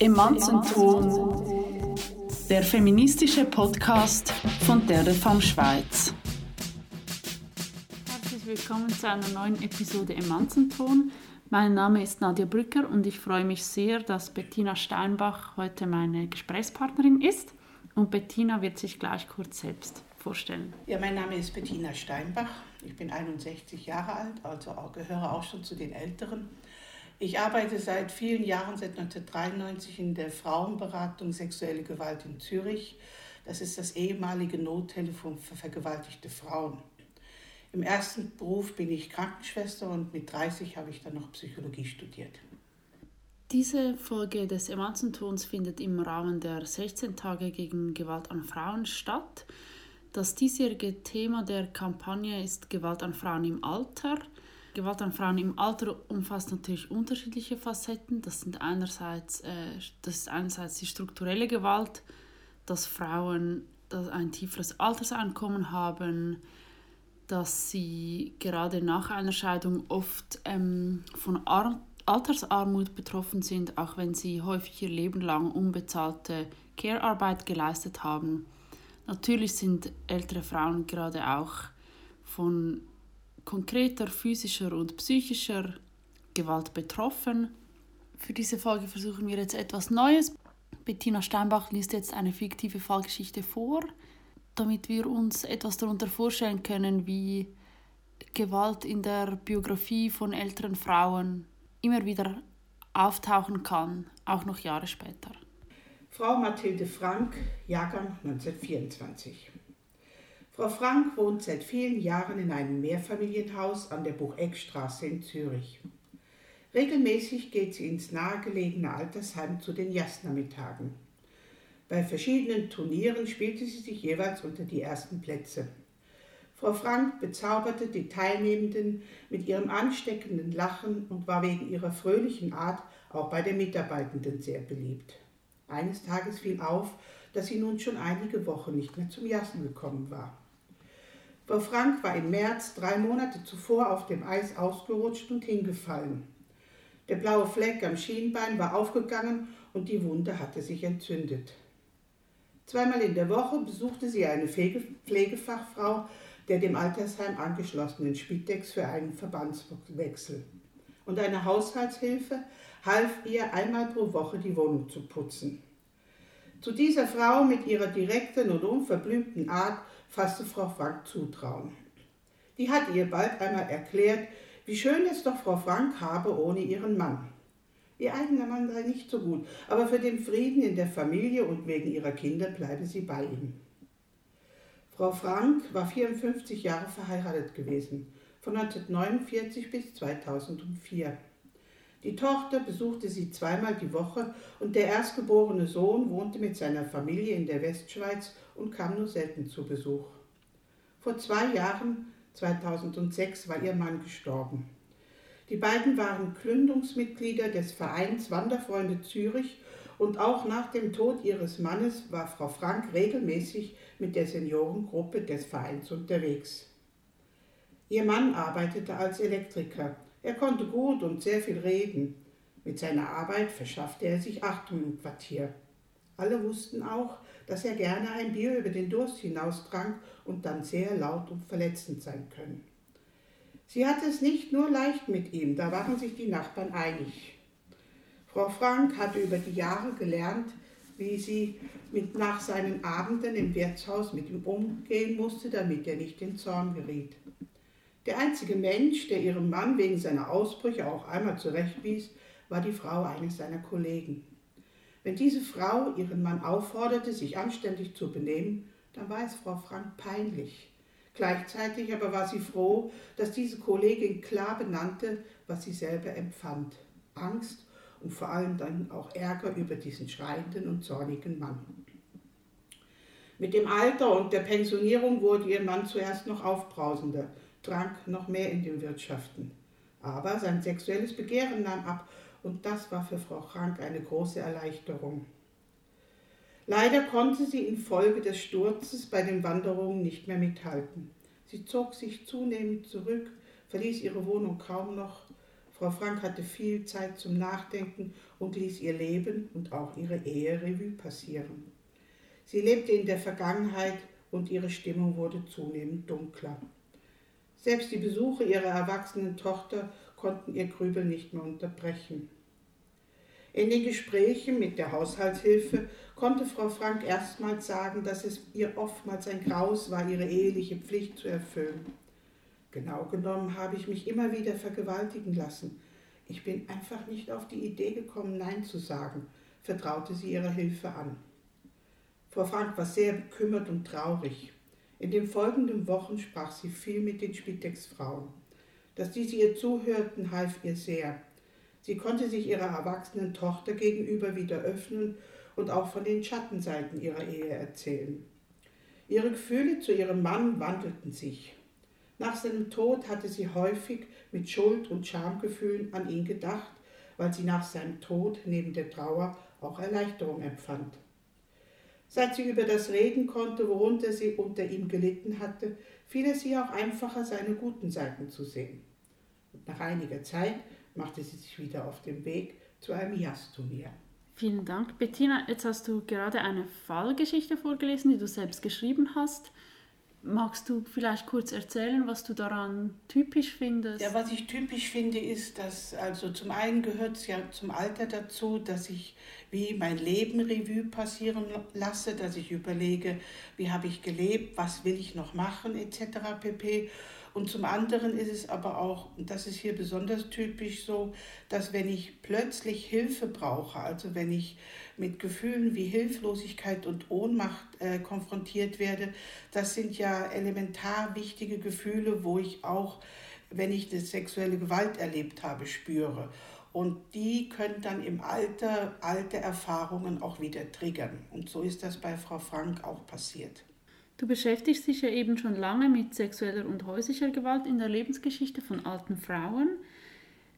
Emanzenton, der feministische Podcast von der Femme Schweiz. Herzlich willkommen zu einer neuen Episode Emanzenton. Mein Name ist Nadja Brücker und ich freue mich sehr, dass Bettina Steinbach heute meine Gesprächspartnerin ist. Und Bettina wird sich gleich kurz selbst vorstellen. Ja, mein Name ist Bettina Steinbach. Ich bin 61 Jahre alt, also gehöre auch schon zu den Älteren. Ich arbeite seit vielen Jahren, seit 1993, in der Frauenberatung Sexuelle Gewalt in Zürich. Das ist das ehemalige Nottelefon für vergewaltigte Frauen. Im ersten Beruf bin ich Krankenschwester und mit 30 habe ich dann noch Psychologie studiert. Diese Folge des Emanzentons findet im Rahmen der 16 Tage gegen Gewalt an Frauen statt. Das diesjährige Thema der Kampagne ist Gewalt an Frauen im Alter. Gewalt an Frauen im Alter umfasst natürlich unterschiedliche Facetten. Das sind einerseits, äh, das ist einerseits die strukturelle Gewalt, dass Frauen dass ein tieferes Alterseinkommen haben, dass sie gerade nach einer Scheidung oft ähm, von Ar Altersarmut betroffen sind, auch wenn sie häufig ihr Leben lang unbezahlte Care-Arbeit geleistet haben. Natürlich sind ältere Frauen gerade auch von konkreter physischer und psychischer Gewalt betroffen. Für diese Folge versuchen wir jetzt etwas Neues. Bettina Steinbach liest jetzt eine fiktive Fallgeschichte vor, damit wir uns etwas darunter vorstellen können, wie Gewalt in der Biografie von älteren Frauen immer wieder auftauchen kann, auch noch Jahre später. Frau Mathilde Frank, Jahrgang 1924. Frau Frank wohnt seit vielen Jahren in einem Mehrfamilienhaus an der Bucheckstraße in Zürich. Regelmäßig geht sie ins nahegelegene Altersheim zu den Jasnachmittagen. Bei verschiedenen Turnieren spielte sie sich jeweils unter die ersten Plätze. Frau Frank bezauberte die Teilnehmenden mit ihrem ansteckenden Lachen und war wegen ihrer fröhlichen Art auch bei den Mitarbeitenden sehr beliebt. Eines Tages fiel auf, dass sie nun schon einige Wochen nicht mehr zum Jassen gekommen war. Frau Frank war im März drei Monate zuvor auf dem Eis ausgerutscht und hingefallen. Der blaue Fleck am Schienbein war aufgegangen und die Wunde hatte sich entzündet. Zweimal in der Woche besuchte sie eine Pflegefachfrau der dem Altersheim angeschlossenen Spitex für einen Verbandswechsel. Und eine Haushaltshilfe half ihr einmal pro Woche die Wohnung zu putzen. Zu dieser Frau mit ihrer direkten und unverblümten Art fasste Frau Frank Zutrauen. Die hatte ihr bald einmal erklärt, wie schön es doch Frau Frank habe ohne ihren Mann. Ihr eigener Mann sei nicht so gut, aber für den Frieden in der Familie und wegen ihrer Kinder bleibe sie bei ihm. Frau Frank war 54 Jahre verheiratet gewesen, von 1949 bis 2004. Die Tochter besuchte sie zweimal die Woche und der erstgeborene Sohn wohnte mit seiner Familie in der Westschweiz und kam nur selten zu Besuch. Vor zwei Jahren, 2006, war ihr Mann gestorben. Die beiden waren Gründungsmitglieder des Vereins Wanderfreunde Zürich und auch nach dem Tod ihres Mannes war Frau Frank regelmäßig mit der Seniorengruppe des Vereins unterwegs. Ihr Mann arbeitete als Elektriker. Er konnte gut und sehr viel reden. Mit seiner Arbeit verschaffte er sich Achtung im Quartier. Alle wussten auch, dass er gerne ein Bier über den Durst hinaus trank und dann sehr laut und verletzend sein können. Sie hatte es nicht nur leicht mit ihm, da waren sich die Nachbarn einig. Frau Frank hatte über die Jahre gelernt, wie sie mit nach seinen Abenden im Wirtshaus mit ihm umgehen musste, damit er nicht in Zorn geriet. Der einzige Mensch, der ihren Mann wegen seiner Ausbrüche auch einmal zurechtwies, war die Frau eines seiner Kollegen. Wenn diese Frau ihren Mann aufforderte, sich anständig zu benehmen, dann war es Frau Frank peinlich. Gleichzeitig aber war sie froh, dass diese Kollegin klar benannte, was sie selber empfand. Angst und vor allem dann auch Ärger über diesen schreienden und zornigen Mann. Mit dem Alter und der Pensionierung wurde ihr Mann zuerst noch aufbrausender, trank noch mehr in den Wirtschaften. Aber sein sexuelles Begehren nahm ab und das war für Frau Frank eine große Erleichterung. Leider konnte sie infolge des Sturzes bei den Wanderungen nicht mehr mithalten. Sie zog sich zunehmend zurück, verließ ihre Wohnung kaum noch. Frau Frank hatte viel Zeit zum Nachdenken und ließ ihr Leben und auch ihre Ehe Revue passieren. Sie lebte in der Vergangenheit und ihre Stimmung wurde zunehmend dunkler. Selbst die Besuche ihrer erwachsenen Tochter konnten ihr Grübeln nicht mehr unterbrechen. In den Gesprächen mit der Haushaltshilfe konnte Frau Frank erstmals sagen, dass es ihr oftmals ein Graus war, ihre eheliche Pflicht zu erfüllen. Genau genommen habe ich mich immer wieder vergewaltigen lassen. Ich bin einfach nicht auf die Idee gekommen, Nein zu sagen, vertraute sie ihrer Hilfe an. Frau Frank war sehr bekümmert und traurig. In den folgenden Wochen sprach sie viel mit den Spitex-Frauen. Dass diese ihr zuhörten, half ihr sehr. Sie konnte sich ihrer erwachsenen Tochter gegenüber wieder öffnen und auch von den Schattenseiten ihrer Ehe erzählen. Ihre Gefühle zu ihrem Mann wandelten sich. Nach seinem Tod hatte sie häufig mit Schuld- und Schamgefühlen an ihn gedacht, weil sie nach seinem Tod neben der Trauer auch Erleichterung empfand. Seit sie über das reden konnte, worunter sie unter ihm gelitten hatte, fiel es ihr auch einfacher, seine guten Seiten zu sehen. Und nach einiger Zeit machte sie sich wieder auf den Weg zu einem Jazzturnier. Vielen Dank, Bettina. Jetzt hast du gerade eine Fallgeschichte vorgelesen, die du selbst geschrieben hast. Magst du vielleicht kurz erzählen, was du daran typisch findest? Ja, was ich typisch finde, ist, dass also zum einen gehört es ja zum Alter dazu, dass ich wie mein Leben Revue passieren lasse, dass ich überlege, wie habe ich gelebt, was will ich noch machen, etc. pp. Und zum anderen ist es aber auch, und das ist hier besonders typisch so, dass wenn ich plötzlich Hilfe brauche, also wenn ich mit Gefühlen wie Hilflosigkeit und Ohnmacht äh, konfrontiert werde, das sind ja elementar wichtige Gefühle, wo ich auch, wenn ich eine sexuelle Gewalt erlebt habe, spüre. Und die können dann im Alter alte Erfahrungen auch wieder triggern. Und so ist das bei Frau Frank auch passiert. Du beschäftigst dich ja eben schon lange mit sexueller und häuslicher Gewalt in der Lebensgeschichte von alten Frauen.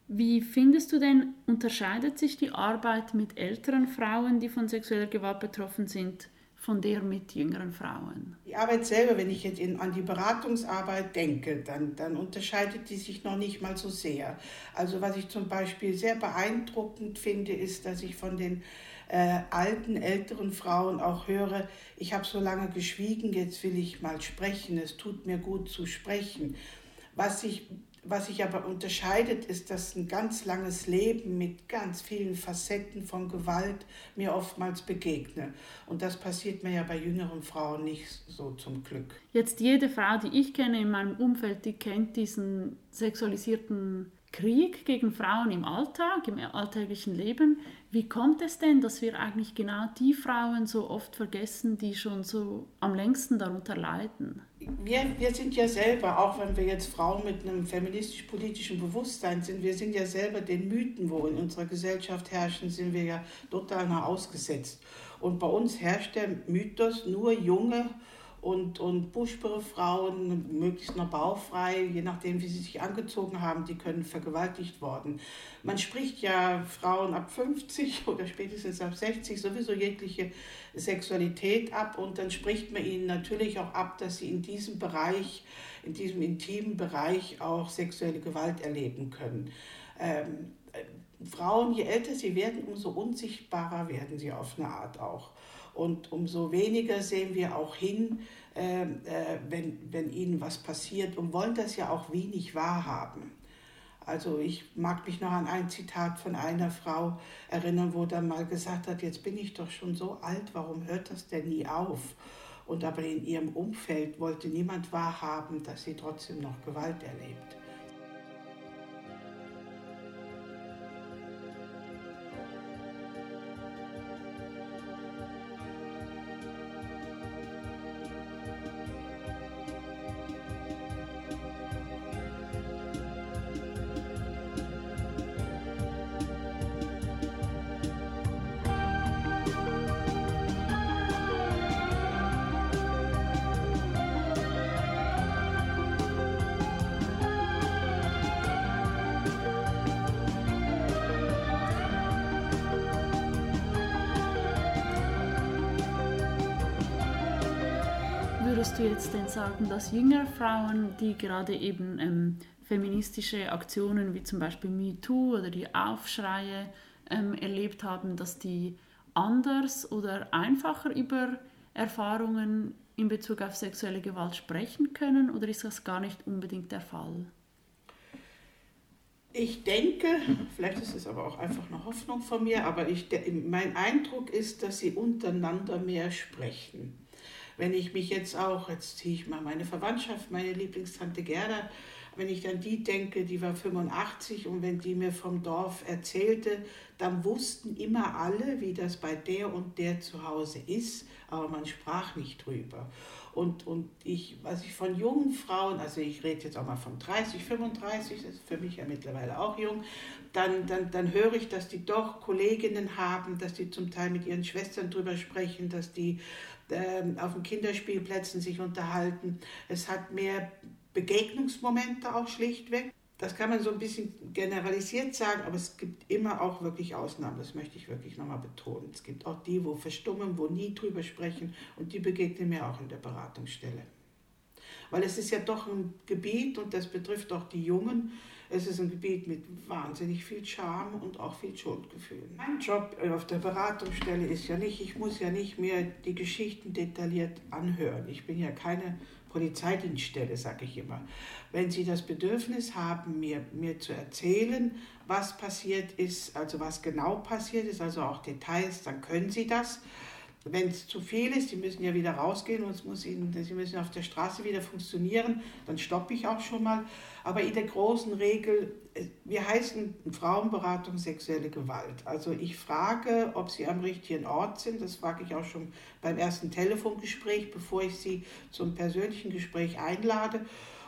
Wie findest du denn, unterscheidet sich die Arbeit mit älteren Frauen, die von sexueller Gewalt betroffen sind, von der mit jüngeren Frauen? Die Arbeit selber, wenn ich jetzt in, an die Beratungsarbeit denke, dann, dann unterscheidet die sich noch nicht mal so sehr. Also was ich zum Beispiel sehr beeindruckend finde, ist, dass ich von den äh, alten, älteren Frauen auch höre, ich habe so lange geschwiegen, jetzt will ich mal sprechen, es tut mir gut zu sprechen. Was sich was sich aber unterscheidet, ist, dass ein ganz langes Leben mit ganz vielen Facetten von Gewalt mir oftmals begegne. Und das passiert mir ja bei jüngeren Frauen nicht so zum Glück. Jetzt jede Frau, die ich kenne in meinem Umfeld, die kennt diesen sexualisierten Krieg gegen Frauen im Alltag, im alltäglichen Leben. Wie kommt es denn, dass wir eigentlich genau die Frauen so oft vergessen, die schon so am längsten darunter leiden? Wir, wir sind ja selber, auch wenn wir jetzt Frauen mit einem feministisch-politischen Bewusstsein sind, wir sind ja selber den Mythen, wo in unserer Gesellschaft herrschen, sind wir ja total ausgesetzt. Und bei uns herrscht der Mythos, nur junge und, und buschbere Frauen, möglichst noch baufrei, je nachdem, wie sie sich angezogen haben, die können vergewaltigt worden. Man spricht ja Frauen ab 50 oder spätestens ab 60 sowieso jegliche Sexualität ab und dann spricht man ihnen natürlich auch ab, dass sie in diesem Bereich, in diesem intimen Bereich auch sexuelle Gewalt erleben können. Ähm, Frauen, je älter sie werden, umso unsichtbarer werden sie auf eine Art auch. Und umso weniger sehen wir auch hin, äh, äh, wenn, wenn ihnen was passiert und wollen das ja auch wenig wahrhaben. Also ich mag mich noch an ein Zitat von einer Frau erinnern, wo dann mal gesagt hat, jetzt bin ich doch schon so alt, warum hört das denn nie auf? Und aber in ihrem Umfeld wollte niemand wahrhaben, dass sie trotzdem noch Gewalt erlebt. Du jetzt denn sagen, dass jüngere Frauen, die gerade eben ähm, feministische Aktionen wie zum Beispiel MeToo oder die Aufschreie ähm, erlebt haben, dass die anders oder einfacher über Erfahrungen in Bezug auf sexuelle Gewalt sprechen können oder ist das gar nicht unbedingt der Fall? Ich denke, vielleicht ist es aber auch einfach eine Hoffnung von mir, aber ich, mein Eindruck ist, dass sie untereinander mehr sprechen. Wenn ich mich jetzt auch, jetzt ziehe ich mal meine Verwandtschaft, meine Lieblingstante Gerda, wenn ich an die denke, die war 85 und wenn die mir vom Dorf erzählte, dann wussten immer alle, wie das bei der und der zu Hause ist, aber man sprach nicht drüber. Und, und ich, was ich von jungen Frauen, also ich rede jetzt auch mal von 30, 35, das ist für mich ja mittlerweile auch jung, dann, dann, dann höre ich, dass die doch Kolleginnen haben, dass die zum Teil mit ihren Schwestern drüber sprechen, dass die auf den Kinderspielplätzen sich unterhalten. Es hat mehr Begegnungsmomente auch schlichtweg. Das kann man so ein bisschen generalisiert sagen, aber es gibt immer auch wirklich Ausnahmen, das möchte ich wirklich nochmal betonen. Es gibt auch die, wo verstummen, wo nie drüber sprechen und die begegnen mir auch in der Beratungsstelle. Weil es ist ja doch ein Gebiet und das betrifft auch die Jungen. Es ist ein Gebiet mit wahnsinnig viel Charme und auch viel Schuldgefühl. Mein Job auf der Beratungsstelle ist ja nicht, ich muss ja nicht mehr die Geschichten detailliert anhören. Ich bin ja keine Polizeidienststelle, sage ich immer. Wenn Sie das Bedürfnis haben, mir, mir zu erzählen, was passiert ist, also was genau passiert ist, also auch Details, dann können Sie das. Wenn es zu viel ist, die müssen ja wieder rausgehen und es muss ihnen, sie müssen auf der Straße wieder funktionieren, dann stoppe ich auch schon mal. Aber in der großen Regel, äh, wir heißen Frauenberatung sexuelle Gewalt. Also ich frage, ob sie am richtigen Ort sind. Das frage ich auch schon beim ersten Telefongespräch, bevor ich sie zum persönlichen Gespräch einlade.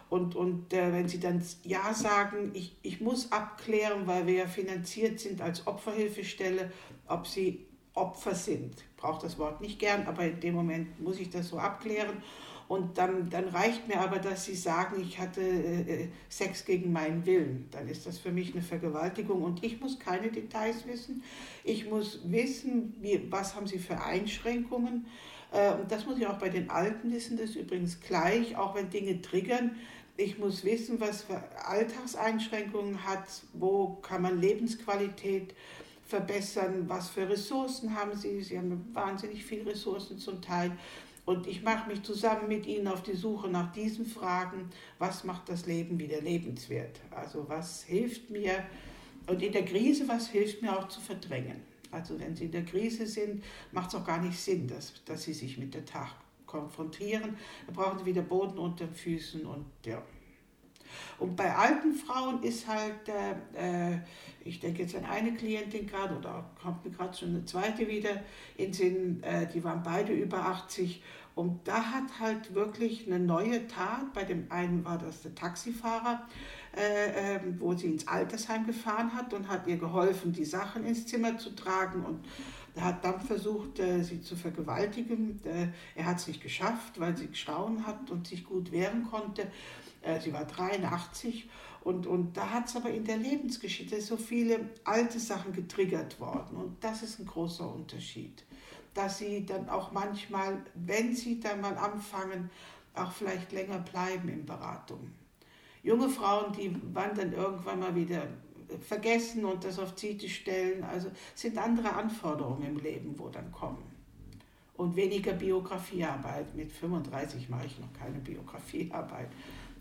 Und, und äh, wenn Sie dann Ja sagen, ich, ich muss abklären, weil wir ja finanziert sind als Opferhilfestelle, ob Sie Opfer sind. Ich brauche das Wort nicht gern, aber in dem Moment muss ich das so abklären. Und dann, dann reicht mir aber, dass sie sagen, ich hatte äh, Sex gegen meinen Willen. Dann ist das für mich eine Vergewaltigung und ich muss keine Details wissen. Ich muss wissen, wie, was haben sie für Einschränkungen. Äh, und das muss ich auch bei den Alten wissen, das ist übrigens gleich, auch wenn Dinge triggern. Ich muss wissen, was für Alltagseinschränkungen hat, wo kann man Lebensqualität verbessern, was für Ressourcen haben sie. Sie haben wahnsinnig viele Ressourcen zum Teil. Und ich mache mich zusammen mit Ihnen auf die Suche nach diesen Fragen, was macht das Leben wieder lebenswert? Also was hilft mir und in der Krise, was hilft mir auch zu verdrängen? Also wenn Sie in der Krise sind, macht es auch gar nicht Sinn, dass, dass Sie sich mit der Tag konfrontieren. Da brauchen Sie wieder Boden unter den Füßen und ja. Und bei alten Frauen ist halt, äh, äh ich denke jetzt an eine Klientin gerade oder kommt mir gerade schon eine zweite wieder in Sinn, äh, die waren beide über 80 und da hat halt wirklich eine neue Tat, bei dem einen war das der Taxifahrer, äh, äh, wo sie ins Altersheim gefahren hat und hat ihr geholfen, die Sachen ins Zimmer zu tragen und hat dann versucht, äh, sie zu vergewaltigen. Äh, er hat es nicht geschafft, weil sie gestaunen hat und sich gut wehren konnte. Äh, sie war 83 und, und da hat es aber in der Lebensgeschichte so viele alte Sachen getriggert worden und das ist ein großer Unterschied, dass sie dann auch manchmal, wenn sie dann mal anfangen, auch vielleicht länger bleiben in Beratung. Junge Frauen, die wandern irgendwann mal wieder vergessen und das auf Ziete stellen, also sind andere Anforderungen im Leben, wo dann kommen und weniger Biografiearbeit. Mit 35 mache ich noch keine Biografiearbeit.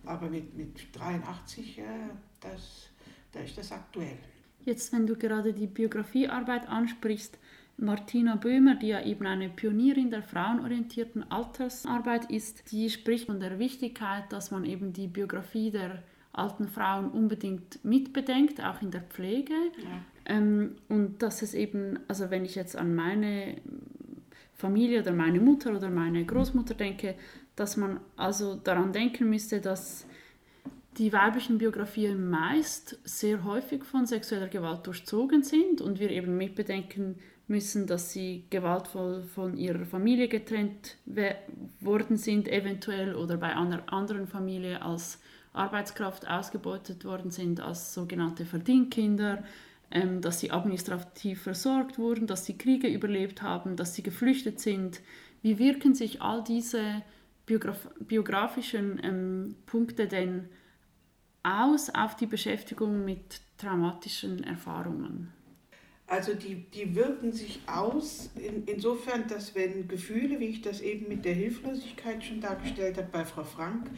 Aber mit, mit 83, äh, das, da ist das aktuell. Jetzt, wenn du gerade die Biografiearbeit ansprichst, Martina Böhmer, die ja eben eine Pionierin der frauenorientierten Altersarbeit ist, die spricht von der Wichtigkeit, dass man eben die Biografie der alten Frauen unbedingt mitbedenkt, auch in der Pflege. Ja. Ähm, und dass es eben, also wenn ich jetzt an meine Familie oder meine Mutter oder meine Großmutter denke, dass man also daran denken müsste, dass die weiblichen Biografien meist sehr häufig von sexueller Gewalt durchzogen sind und wir eben mitbedenken müssen, dass sie gewaltvoll von ihrer Familie getrennt worden sind, eventuell oder bei einer anderen Familie als Arbeitskraft ausgebeutet worden sind, als sogenannte Verdienkinder, ähm, dass sie administrativ versorgt wurden, dass sie Kriege überlebt haben, dass sie geflüchtet sind. Wie wirken sich all diese Biograf biografischen ähm, Punkte denn aus auf die Beschäftigung mit traumatischen Erfahrungen? Also die, die wirken sich aus in, insofern, dass wenn Gefühle, wie ich das eben mit der Hilflosigkeit schon dargestellt habe bei Frau Frank,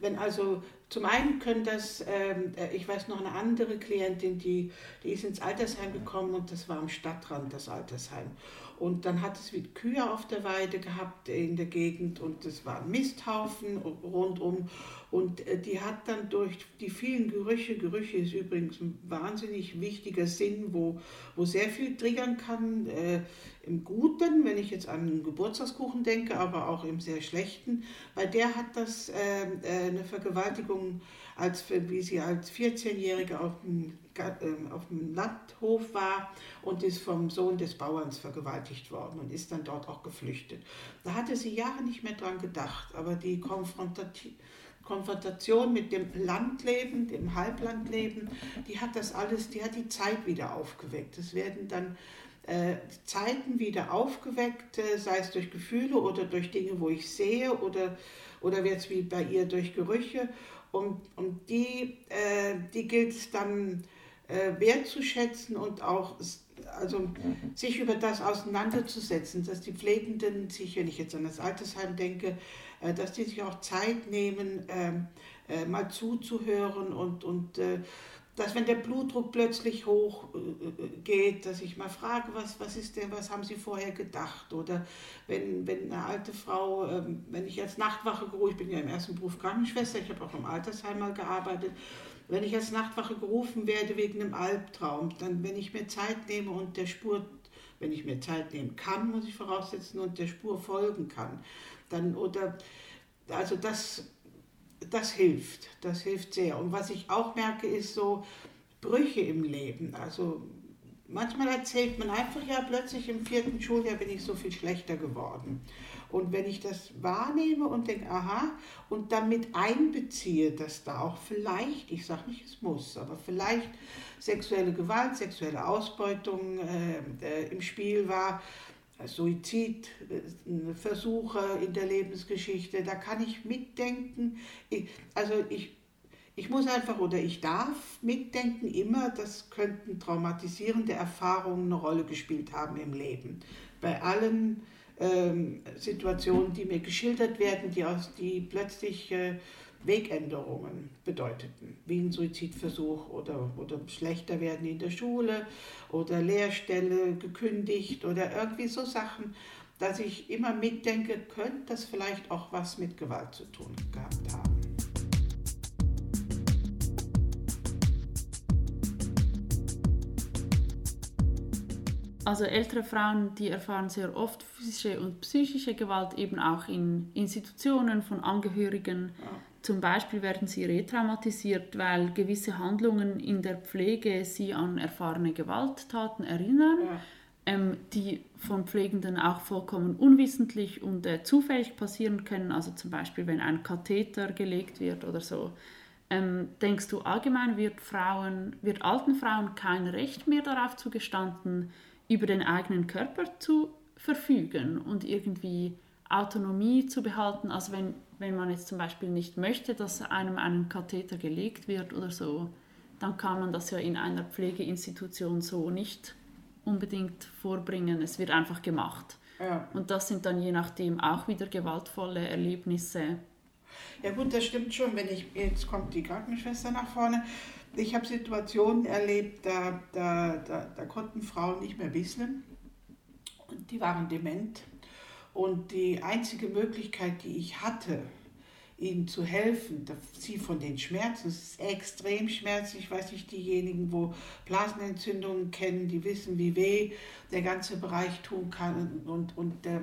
wenn also zum einen können das, ähm, äh, ich weiß noch eine andere Klientin, die, die ist ins Altersheim gekommen und das war am Stadtrand, das Altersheim. Und dann hat es wie Kühe auf der Weide gehabt in der Gegend und es war ein Misthaufen rundum. Und äh, die hat dann durch die vielen Gerüche, Gerüche ist übrigens ein wahnsinnig wichtiger Sinn, wo, wo sehr viel triggern kann, äh, im Guten, wenn ich jetzt an einen Geburtstagskuchen denke, aber auch im sehr Schlechten. Bei der hat das äh, äh eine Vergewaltigung, als, wie sie als 14-Jährige auf dem auf dem Landhof war und ist vom Sohn des Bauerns vergewaltigt worden und ist dann dort auch geflüchtet. Da hatte sie Jahre nicht mehr dran gedacht, aber die Konfrontation mit dem Landleben, dem Halblandleben, die hat das alles, die hat die Zeit wieder aufgeweckt. Es werden dann äh, Zeiten wieder aufgeweckt, äh, sei es durch Gefühle oder durch Dinge, wo ich sehe oder, oder jetzt wie bei ihr durch Gerüche. Und, und die, äh, die gilt es dann äh, wertzuschätzen und auch also sich über das auseinanderzusetzen, dass die Pflegenden sich, wenn ich jetzt an das Altersheim denke, äh, dass die sich auch Zeit nehmen, ähm, äh, mal zuzuhören und, und äh, dass wenn der Blutdruck plötzlich hoch geht, dass ich mal frage, was, was ist denn, was haben Sie vorher gedacht? Oder wenn, wenn eine alte Frau, ähm, wenn ich als Nachtwache gerufen, ich bin ja im ersten Beruf Krankenschwester, ich habe auch im Altersheim mal gearbeitet, wenn ich als Nachtwache gerufen werde wegen einem Albtraum, dann, wenn ich mir Zeit nehme und der Spur, wenn ich mir Zeit nehmen kann, muss ich voraussetzen, und der Spur folgen kann, dann, oder, also das, das hilft, das hilft sehr. Und was ich auch merke, ist so Brüche im Leben, also manchmal erzählt man einfach, ja, plötzlich im vierten Schuljahr bin ich so viel schlechter geworden. Und wenn ich das wahrnehme und denke, aha, und damit einbeziehe, dass da auch vielleicht, ich sage nicht, es muss, aber vielleicht sexuelle Gewalt, sexuelle Ausbeutung äh, äh, im Spiel war, Suizidversuche äh, in der Lebensgeschichte, da kann ich mitdenken. Also ich, ich muss einfach oder ich darf mitdenken immer, das könnten traumatisierende Erfahrungen eine Rolle gespielt haben im Leben. Bei allen ähm, Situationen, die mir geschildert werden, die, aus, die plötzlich äh, Wegänderungen bedeuteten, wie ein Suizidversuch oder, oder schlechter werden in der Schule oder Lehrstelle gekündigt oder irgendwie so Sachen, dass ich immer mitdenke, könnte das vielleicht auch was mit Gewalt zu tun gehabt haben. Also ältere Frauen, die erfahren sehr oft physische und psychische Gewalt eben auch in Institutionen von Angehörigen. Ja. Zum Beispiel werden sie retraumatisiert, weil gewisse Handlungen in der Pflege sie an erfahrene Gewalttaten erinnern, ja. ähm, die von Pflegenden auch vollkommen unwissentlich und äh, zufällig passieren können. Also zum Beispiel, wenn ein Katheter gelegt wird oder so. Ähm, denkst du allgemein wird Frauen, wird alten Frauen kein Recht mehr darauf zugestanden, über den eigenen Körper zu verfügen und irgendwie Autonomie zu behalten. Also wenn, wenn man jetzt zum Beispiel nicht möchte, dass einem einen Katheter gelegt wird oder so, dann kann man das ja in einer Pflegeinstitution so nicht unbedingt vorbringen. Es wird einfach gemacht. Ja. Und das sind dann je nachdem auch wieder gewaltvolle Erlebnisse. Ja gut, das stimmt schon. Wenn ich jetzt kommt die Krankenschwester nach vorne ich habe Situationen erlebt, da, da, da, da, konnten Frauen nicht mehr wissen und die waren dement. Und die einzige Möglichkeit, die ich hatte, ihnen zu helfen, sie von den Schmerzen, es ist extrem schmerzlich, ich weiß nicht, diejenigen, wo Blasenentzündungen kennen, die wissen, wie weh der ganze Bereich tun kann und, und äh,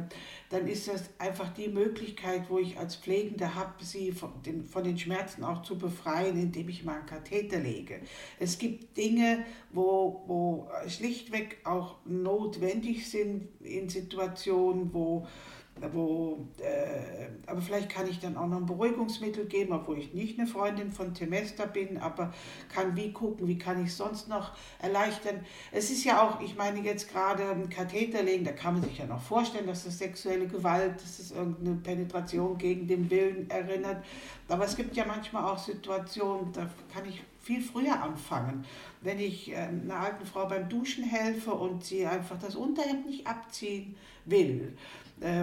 dann ist das einfach die Möglichkeit, wo ich als Pflegende habe, sie von den, von den Schmerzen auch zu befreien, indem ich mal einen Katheter lege. Es gibt Dinge, wo, wo schlichtweg auch notwendig sind in Situationen, wo wo, äh, aber vielleicht kann ich dann auch noch ein Beruhigungsmittel geben, obwohl ich nicht eine Freundin von Temester bin, aber kann wie gucken, wie kann ich sonst noch erleichtern. Es ist ja auch, ich meine jetzt gerade ein Katheter legen, da kann man sich ja noch vorstellen, dass das sexuelle Gewalt, dass es irgendeine Penetration gegen den Willen erinnert. Aber es gibt ja manchmal auch Situationen, da kann ich viel früher anfangen. Wenn ich äh, einer alten Frau beim Duschen helfe und sie einfach das Unterhemd nicht abziehen will,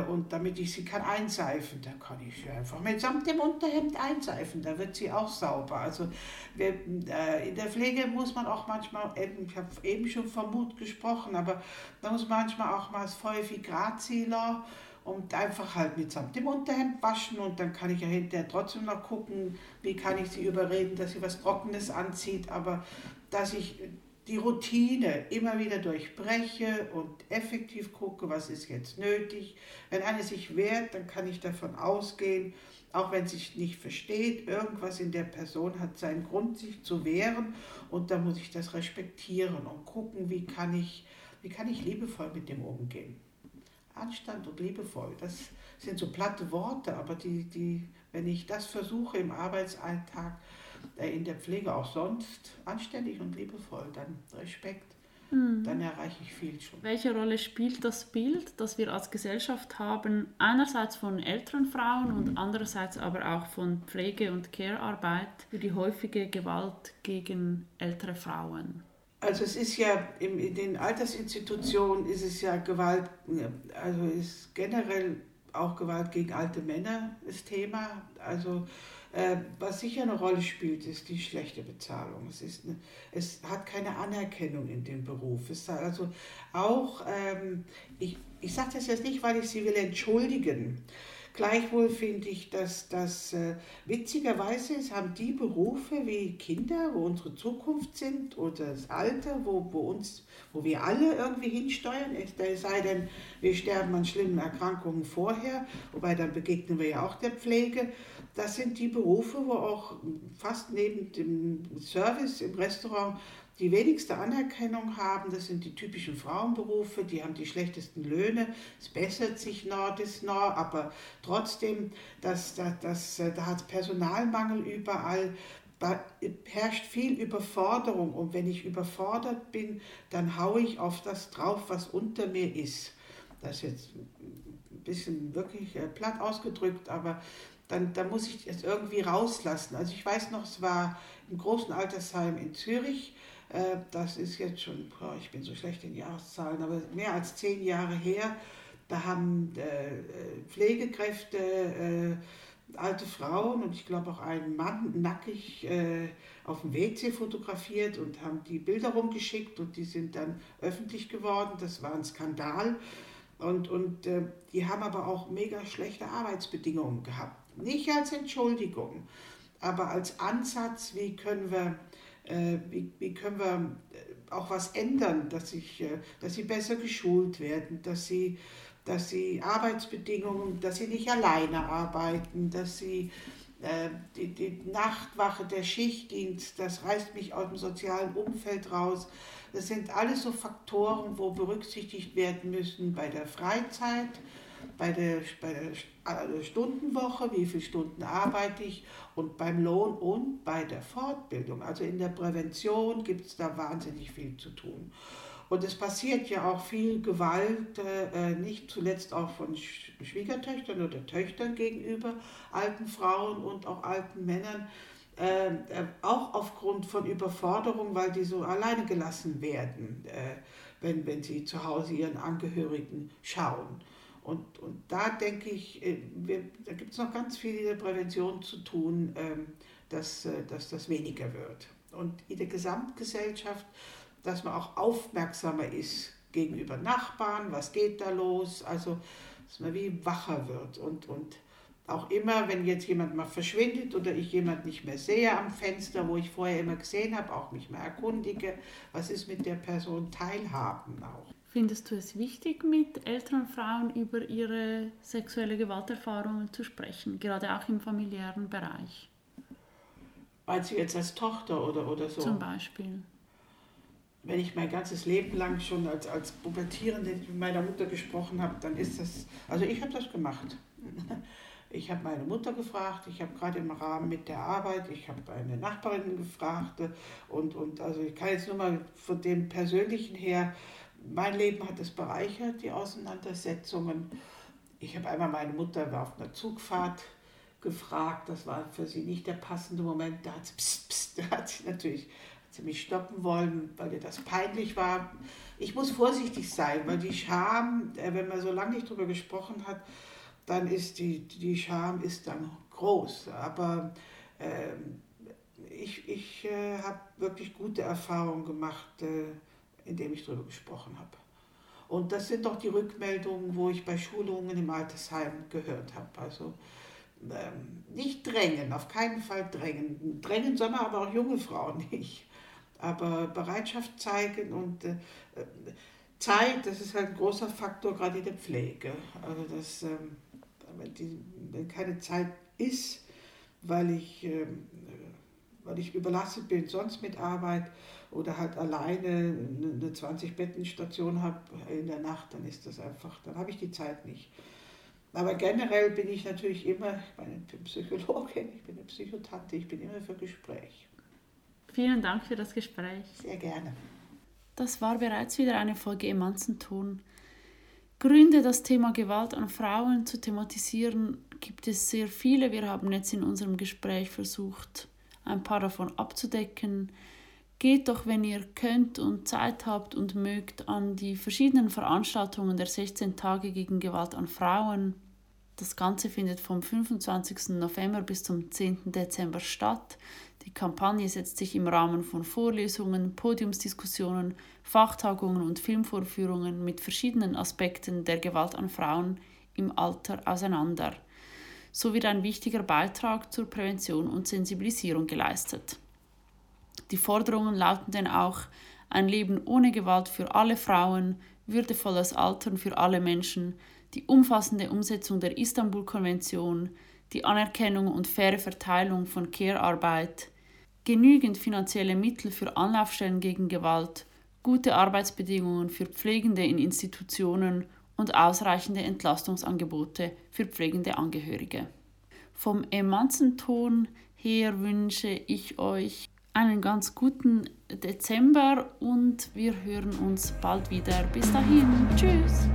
und damit ich sie kann einseifen, dann kann ich sie einfach mitsamt dem Unterhemd einseifen, da wird sie auch sauber. Also wir, äh, in der Pflege muss man auch manchmal, ich habe eben schon vom Mut gesprochen, aber da muss manchmal auch mal das Grazieler und einfach halt mitsamt dem Unterhemd waschen und dann kann ich ja hinterher trotzdem noch gucken, wie kann ich sie überreden, dass sie was Trockenes anzieht, aber dass ich die Routine immer wieder durchbreche und effektiv gucke, was ist jetzt nötig. Wenn eine sich wehrt, dann kann ich davon ausgehen, auch wenn sie sich nicht versteht, irgendwas in der Person hat seinen Grund, sich zu wehren und da muss ich das respektieren und gucken, wie kann ich, wie kann ich liebevoll mit dem umgehen. Anstand und liebevoll, das sind so platte Worte, aber die, die, wenn ich das versuche im Arbeitsalltag, in der Pflege auch sonst anständig und liebevoll, dann Respekt, mhm. dann erreiche ich viel schon. Welche Rolle spielt das Bild, das wir als Gesellschaft haben, einerseits von älteren Frauen und mhm. andererseits aber auch von Pflege- und Care-Arbeit für die häufige Gewalt gegen ältere Frauen? Also es ist ja in den Altersinstitutionen ist es ja Gewalt, also ist generell auch Gewalt gegen alte Männer das Thema. Also äh, was sicher eine Rolle spielt, ist die schlechte Bezahlung. Es, ist eine, es hat keine Anerkennung in dem Beruf. Es also auch, ähm, ich, ich sage das jetzt nicht, weil ich sie will entschuldigen. Gleichwohl finde ich, dass das äh, witzigerweise es haben die Berufe wie Kinder, wo unsere Zukunft sind, oder das Alter, wo, wo, uns, wo wir alle irgendwie hinsteuern, es sei denn, wir sterben an schlimmen Erkrankungen vorher, wobei dann begegnen wir ja auch der Pflege. Das sind die Berufe, wo auch fast neben dem Service im Restaurant die wenigste Anerkennung haben. Das sind die typischen Frauenberufe, die haben die schlechtesten Löhne. Es bessert sich noch, das noch, aber trotzdem, das, das, das, da hat es Personalmangel überall. Da herrscht viel Überforderung und wenn ich überfordert bin, dann haue ich auf das drauf, was unter mir ist. Das ist jetzt ein bisschen wirklich äh, platt ausgedrückt, aber dann, dann muss ich es irgendwie rauslassen. Also ich weiß noch, es war im großen Altersheim in Zürich. Äh, das ist jetzt schon, ich bin so schlecht in Jahreszahlen, aber mehr als zehn Jahre her. Da haben äh, Pflegekräfte, äh, alte Frauen und ich glaube auch einen Mann nackig auf dem WC fotografiert und haben die Bilder rumgeschickt und die sind dann öffentlich geworden. Das war ein Skandal. Und, und äh, die haben aber auch mega schlechte Arbeitsbedingungen gehabt. Nicht als Entschuldigung, aber als Ansatz, wie können wir, äh, wie, wie können wir äh, auch was ändern, dass, ich, äh, dass sie besser geschult werden, dass sie, dass sie Arbeitsbedingungen, dass sie nicht alleine arbeiten, dass sie äh, die, die Nachtwache, der Schichtdienst, das reißt mich aus dem sozialen Umfeld raus. Das sind alles so Faktoren, wo berücksichtigt werden müssen bei der Freizeit, bei der, bei der Stundenwoche, wie viele Stunden arbeite ich und beim Lohn und bei der Fortbildung. Also in der Prävention gibt es da wahnsinnig viel zu tun. Und es passiert ja auch viel Gewalt, äh, nicht zuletzt auch von Schwiegertöchtern oder Töchtern gegenüber alten Frauen und auch alten Männern, äh, äh, auch aufgrund von Überforderung, weil die so alleine gelassen werden, äh, wenn, wenn sie zu Hause ihren Angehörigen schauen. Und, und da denke ich, äh, wir, da gibt es noch ganz viel in der Prävention zu tun, ähm, dass, äh, dass das weniger wird. Und in der Gesamtgesellschaft, dass man auch aufmerksamer ist gegenüber Nachbarn, was geht da los, also dass man wie wacher wird und, und auch immer, wenn jetzt jemand mal verschwindet oder ich jemand nicht mehr sehe am Fenster, wo ich vorher immer gesehen habe, auch mich mal erkundige, was ist mit der Person teilhaben auch. Findest du es wichtig, mit älteren Frauen über ihre sexuelle Gewalterfahrungen zu sprechen, gerade auch im familiären Bereich? Du jetzt als Tochter oder, oder so? Zum Beispiel. wenn ich mein ganzes Leben lang schon als, als Pubertierende mit meiner Mutter gesprochen habe, dann ist das, also ich habe das gemacht. Ich habe meine Mutter gefragt, ich habe gerade im Rahmen mit der Arbeit, ich habe eine Nachbarin gefragt und, und also ich kann jetzt nur mal von dem Persönlichen her, mein Leben hat es bereichert, die Auseinandersetzungen. Ich habe einmal meine Mutter auf einer Zugfahrt gefragt, das war für sie nicht der passende Moment, da hat sie, pst, pst, da hat sie natürlich sie mich stoppen wollen, weil ihr das peinlich war. Ich muss vorsichtig sein, weil die Scham, äh, wenn man so lange nicht drüber gesprochen hat, dann ist die, die Scham ist dann groß. Aber äh, ich, ich äh, habe wirklich gute Erfahrungen gemacht, äh, indem ich darüber gesprochen habe. Und das sind doch die Rückmeldungen, wo ich bei Schulungen im Altersheim gehört habe. Also ähm, nicht drängen, auf keinen Fall drängen. Drängen sollen aber auch junge Frauen nicht aber Bereitschaft zeigen und äh, Zeit, das ist halt ein großer Faktor gerade in der Pflege. Also das, ähm, wenn, die, wenn keine Zeit ist, weil ich, ähm, weil ich überlastet bin sonst mit Arbeit oder halt alleine eine 20-Betten-Station habe in der Nacht, dann ist das einfach, dann habe ich die Zeit nicht. Aber generell bin ich natürlich immer, ich bin Psychologin, ich bin eine Psychotante, ich bin immer für Gespräch. Vielen Dank für das Gespräch. Sehr gerne. Das war bereits wieder eine Folge Emanzenton. Gründe, das Thema Gewalt an Frauen zu thematisieren, gibt es sehr viele. Wir haben jetzt in unserem Gespräch versucht, ein paar davon abzudecken. Geht doch, wenn ihr könnt und Zeit habt und mögt, an die verschiedenen Veranstaltungen der 16 Tage gegen Gewalt an Frauen. Das Ganze findet vom 25. November bis zum 10. Dezember statt. Die Kampagne setzt sich im Rahmen von Vorlesungen, Podiumsdiskussionen, Fachtagungen und Filmvorführungen mit verschiedenen Aspekten der Gewalt an Frauen im Alter auseinander. So wird ein wichtiger Beitrag zur Prävention und Sensibilisierung geleistet. Die Forderungen lauten denn auch ein Leben ohne Gewalt für alle Frauen, würdevolles Altern für alle Menschen, die umfassende Umsetzung der Istanbul-Konvention, die Anerkennung und faire Verteilung von Care-Arbeit, genügend finanzielle Mittel für Anlaufstellen gegen Gewalt, gute Arbeitsbedingungen für Pflegende in Institutionen und ausreichende Entlastungsangebote für pflegende Angehörige. Vom Emanzenton her wünsche ich euch einen ganz guten Dezember und wir hören uns bald wieder. Bis dahin, tschüss!